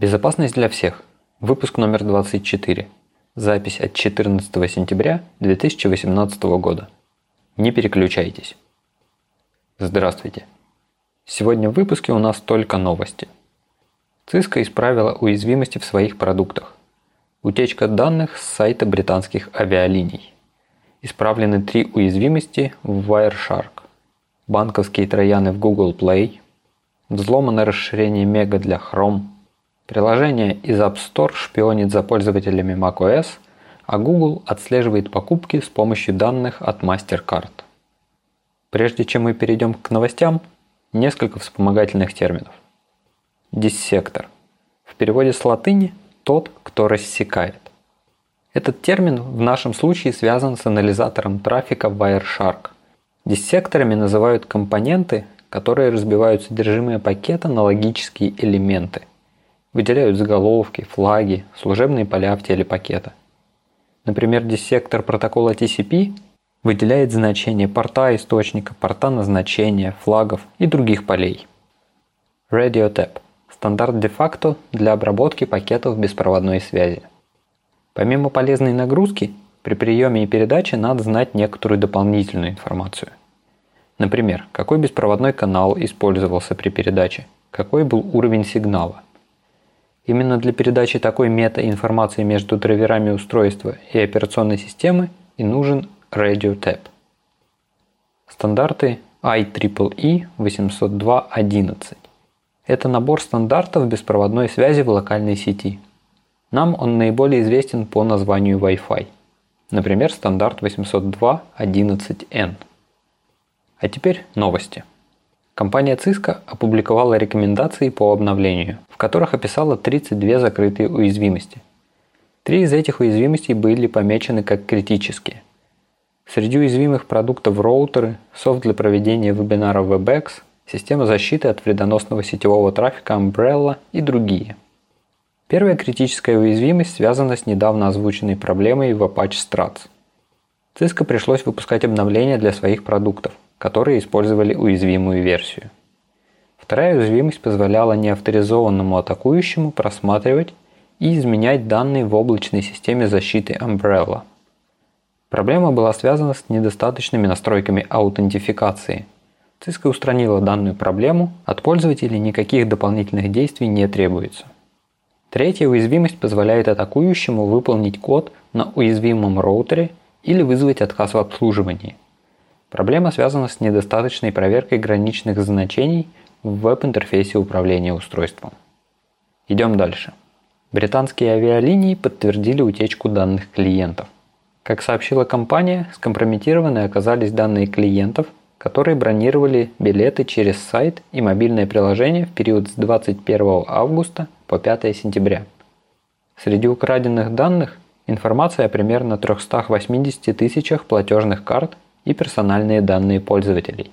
Безопасность для всех. Выпуск номер 24. Запись от 14 сентября 2018 года. Не переключайтесь. Здравствуйте. Сегодня в выпуске у нас только новости. Cisco исправила уязвимости в своих продуктах. Утечка данных с сайта британских авиалиний. Исправлены три уязвимости в Wireshark. Банковские трояны в Google Play. Взломано расширение Mega для Chrome – Приложение из App Store шпионит за пользователями macOS, а Google отслеживает покупки с помощью данных от MasterCard. Прежде чем мы перейдем к новостям, несколько вспомогательных терминов. Диссектор. В переводе с латыни «тот, кто рассекает». Этот термин в нашем случае связан с анализатором трафика Wireshark. Диссекторами называют компоненты, которые разбивают содержимое пакета на логические элементы. Выделяют заголовки, флаги, служебные поля в теле пакета. Например, диссектор протокола TCP выделяет значение порта источника, порта назначения, флагов и других полей. RadioTap – стандарт де-факто для обработки пакетов беспроводной связи. Помимо полезной нагрузки, при приеме и передаче надо знать некоторую дополнительную информацию. Например, какой беспроводной канал использовался при передаче, какой был уровень сигнала – Именно для передачи такой мета-информации между драйверами устройства и операционной системы и нужен RadioTap. Стандарты IEEE 802.11. Это набор стандартов беспроводной связи в локальной сети. Нам он наиболее известен по названию Wi-Fi. Например, стандарт 802.11n. А теперь новости. Компания Cisco опубликовала рекомендации по обновлению, в которых описала 32 закрытые уязвимости. Три из этих уязвимостей были помечены как критические. Среди уязвимых продуктов роутеры, софт для проведения вебинаров WebEx, система защиты от вредоносного сетевого трафика Umbrella и другие. Первая критическая уязвимость связана с недавно озвученной проблемой в Apache Struts. Cisco пришлось выпускать обновления для своих продуктов – которые использовали уязвимую версию. Вторая уязвимость позволяла неавторизованному атакующему просматривать и изменять данные в облачной системе защиты Umbrella. Проблема была связана с недостаточными настройками аутентификации. Cisco устранила данную проблему, от пользователей никаких дополнительных действий не требуется. Третья уязвимость позволяет атакующему выполнить код на уязвимом роутере или вызвать отказ в обслуживании – Проблема связана с недостаточной проверкой граничных значений в веб-интерфейсе управления устройством. Идем дальше. Британские авиалинии подтвердили утечку данных клиентов. Как сообщила компания, скомпрометированы оказались данные клиентов, которые бронировали билеты через сайт и мобильное приложение в период с 21 августа по 5 сентября. Среди украденных данных информация о примерно 380 тысячах платежных карт и персональные данные пользователей.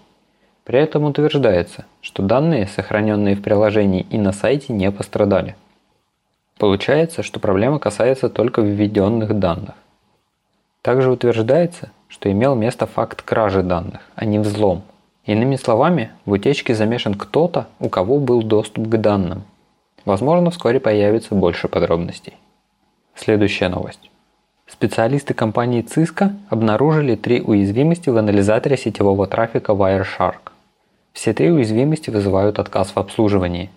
При этом утверждается, что данные, сохраненные в приложении и на сайте, не пострадали. Получается, что проблема касается только введенных данных. Также утверждается, что имел место факт кражи данных, а не взлом. Иными словами, в утечке замешан кто-то, у кого был доступ к данным. Возможно, вскоре появится больше подробностей. Следующая новость. Специалисты компании Cisco обнаружили три уязвимости в анализаторе сетевого трафика Wireshark. Все три уязвимости вызывают отказ в обслуживании.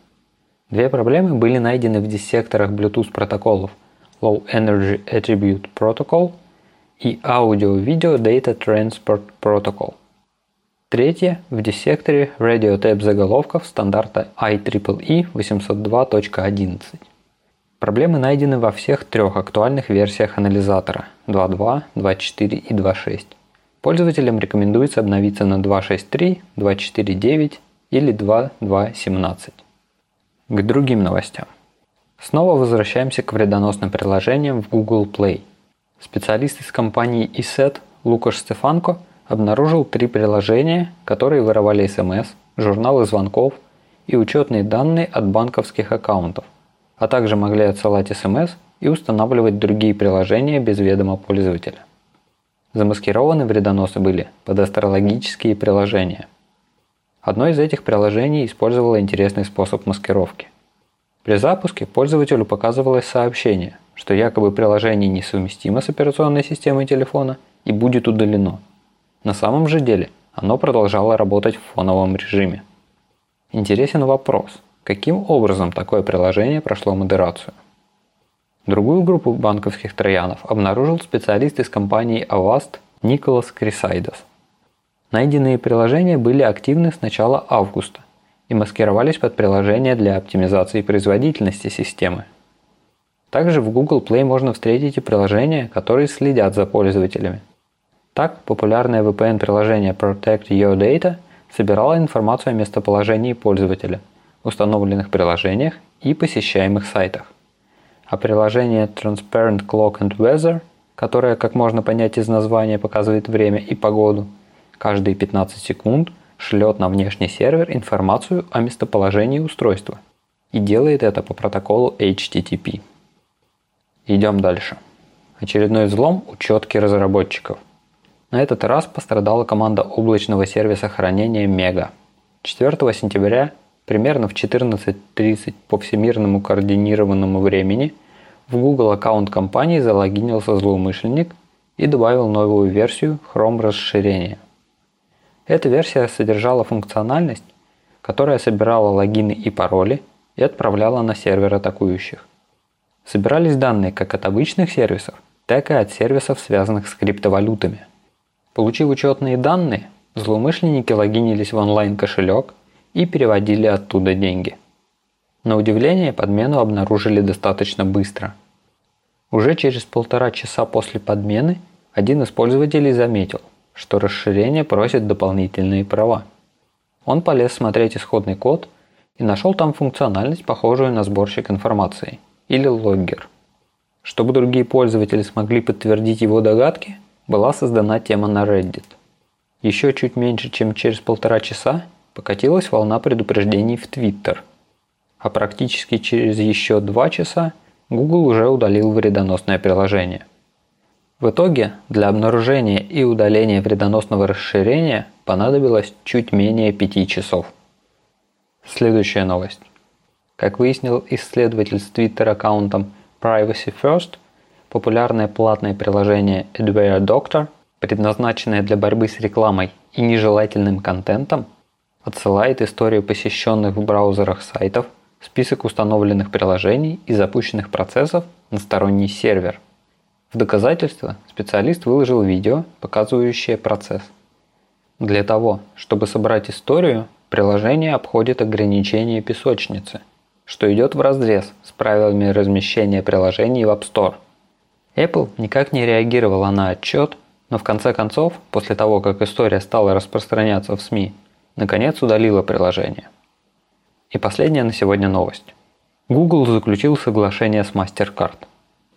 Две проблемы были найдены в диссекторах Bluetooth протоколов Low Energy Attribute Protocol и Audio Video Data Transport Protocol. Третье в диссекторе Tape заголовков стандарта IEEE 802.11. Проблемы найдены во всех трех актуальных версиях анализатора 2.2, 2.4 и 2.6. Пользователям рекомендуется обновиться на 2.6.3, 2.4.9 или 2.2.17. К другим новостям. Снова возвращаемся к вредоносным приложениям в Google Play. Специалист из компании ESET Лукаш Стефанко обнаружил три приложения, которые воровали смс, журналы звонков и учетные данные от банковских аккаунтов – а также могли отсылать смс и устанавливать другие приложения без ведома пользователя. Замаскированы вредоносы были под астрологические приложения. Одно из этих приложений использовало интересный способ маскировки. При запуске пользователю показывалось сообщение, что якобы приложение несовместимо с операционной системой телефона и будет удалено. На самом же деле оно продолжало работать в фоновом режиме. Интересен вопрос, каким образом такое приложение прошло модерацию? Другую группу банковских троянов обнаружил специалист из компании Avast Николас Крисайдас. Найденные приложения были активны с начала августа и маскировались под приложения для оптимизации производительности системы. Также в Google Play можно встретить и приложения, которые следят за пользователями. Так, популярное VPN-приложение Protect Your Data собирало информацию о местоположении пользователя, установленных приложениях и посещаемых сайтах. А приложение Transparent Clock and Weather, которое, как можно понять из названия, показывает время и погоду, каждые 15 секунд шлет на внешний сервер информацию о местоположении устройства и делает это по протоколу HTTP. Идем дальше. Очередной взлом учетки разработчиков. На этот раз пострадала команда облачного сервиса хранения Mega. 4 сентября примерно в 14.30 по всемирному координированному времени в Google аккаунт компании залогинился злоумышленник и добавил новую версию Chrome расширения. Эта версия содержала функциональность, которая собирала логины и пароли и отправляла на сервер атакующих. Собирались данные как от обычных сервисов, так и от сервисов, связанных с криптовалютами. Получив учетные данные, злоумышленники логинились в онлайн-кошелек и переводили оттуда деньги. На удивление подмену обнаружили достаточно быстро. Уже через полтора часа после подмены один из пользователей заметил, что расширение просит дополнительные права. Он полез смотреть исходный код и нашел там функциональность, похожую на сборщик информации или логгер. Чтобы другие пользователи смогли подтвердить его догадки, была создана тема на Reddit. Еще чуть меньше, чем через полтора часа покатилась волна предупреждений в Twitter. А практически через еще два часа Google уже удалил вредоносное приложение. В итоге для обнаружения и удаления вредоносного расширения понадобилось чуть менее 5 часов. Следующая новость. Как выяснил исследователь с Twitter аккаунтом Privacy First – популярное платное приложение Adware Doctor, предназначенное для борьбы с рекламой и нежелательным контентом, отсылает историю посещенных в браузерах сайтов, список установленных приложений и запущенных процессов на сторонний сервер. В доказательство специалист выложил видео, показывающее процесс. Для того, чтобы собрать историю, приложение обходит ограничение песочницы, что идет в разрез с правилами размещения приложений в App Store – Apple никак не реагировала на отчет, но в конце концов, после того, как история стала распространяться в СМИ, наконец удалила приложение. И последняя на сегодня новость. Google заключил соглашение с MasterCard.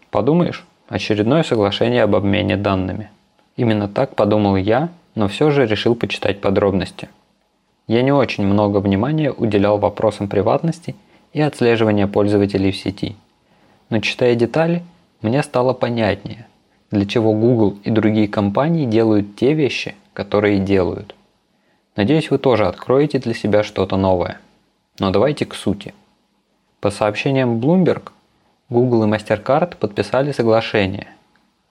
Подумаешь, очередное соглашение об обмене данными. Именно так подумал я, но все же решил почитать подробности. Я не очень много внимания уделял вопросам приватности и отслеживания пользователей в сети. Но читая детали, мне стало понятнее, для чего Google и другие компании делают те вещи, которые делают. Надеюсь, вы тоже откроете для себя что-то новое. Но давайте к сути. По сообщениям Bloomberg, Google и MasterCard подписали соглашение,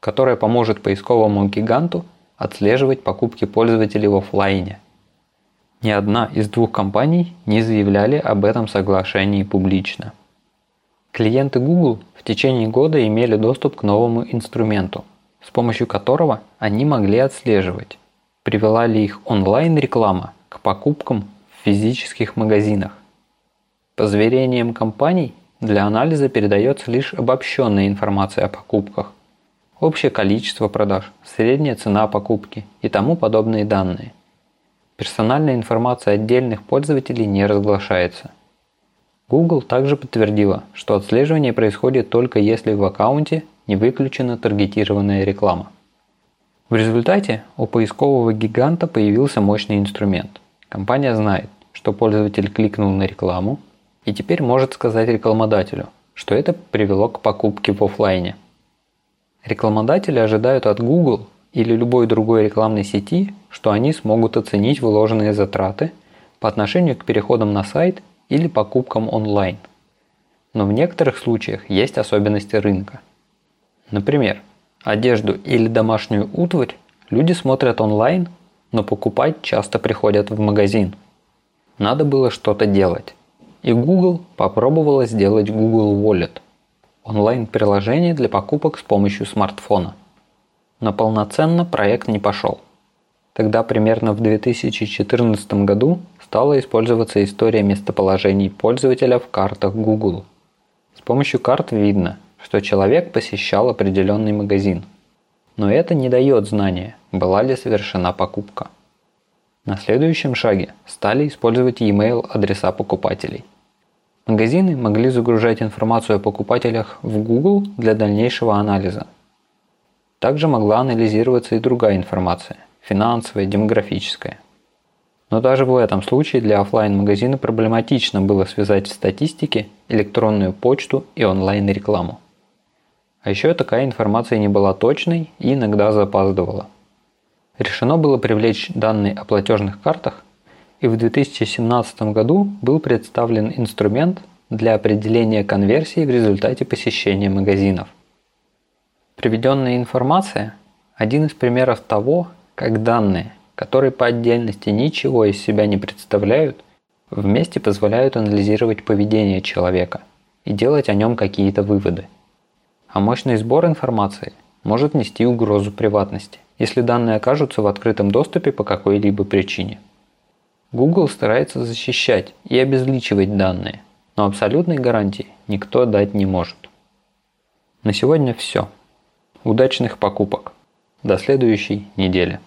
которое поможет поисковому гиганту отслеживать покупки пользователей в офлайне. Ни одна из двух компаний не заявляли об этом соглашении публично. Клиенты Google в течение года имели доступ к новому инструменту, с помощью которого они могли отслеживать, привела ли их онлайн-реклама к покупкам в физических магазинах. По заверениям компаний, для анализа передается лишь обобщенная информация о покупках, общее количество продаж, средняя цена покупки и тому подобные данные. Персональная информация отдельных пользователей не разглашается – Google также подтвердила, что отслеживание происходит только если в аккаунте не выключена таргетированная реклама. В результате у поискового гиганта появился мощный инструмент. Компания знает, что пользователь кликнул на рекламу и теперь может сказать рекламодателю, что это привело к покупке в офлайне. Рекламодатели ожидают от Google или любой другой рекламной сети, что они смогут оценить вложенные затраты по отношению к переходам на сайт или покупкам онлайн. Но в некоторых случаях есть особенности рынка. Например, одежду или домашнюю утварь люди смотрят онлайн, но покупать часто приходят в магазин. Надо было что-то делать. И Google попробовала сделать Google Wallet – онлайн-приложение для покупок с помощью смартфона. Но полноценно проект не пошел. Тогда примерно в 2014 году стала использоваться история местоположений пользователя в картах Google. С помощью карт видно, что человек посещал определенный магазин. Но это не дает знания, была ли совершена покупка. На следующем шаге стали использовать e-mail адреса покупателей. Магазины могли загружать информацию о покупателях в Google для дальнейшего анализа. Также могла анализироваться и другая информация – финансовая, демографическая. Но даже в этом случае для офлайн магазина проблематично было связать в статистике электронную почту и онлайн-рекламу. А еще такая информация не была точной и иногда запаздывала. Решено было привлечь данные о платежных картах, и в 2017 году был представлен инструмент для определения конверсии в результате посещения магазинов. Приведенная информация – один из примеров того, как данные, которые по отдельности ничего из себя не представляют, вместе позволяют анализировать поведение человека и делать о нем какие-то выводы. А мощный сбор информации может нести угрозу приватности – если данные окажутся в открытом доступе по какой-либо причине. Google старается защищать и обезличивать данные, но абсолютной гарантии никто дать не может. На сегодня все. Удачных покупок. До следующей недели.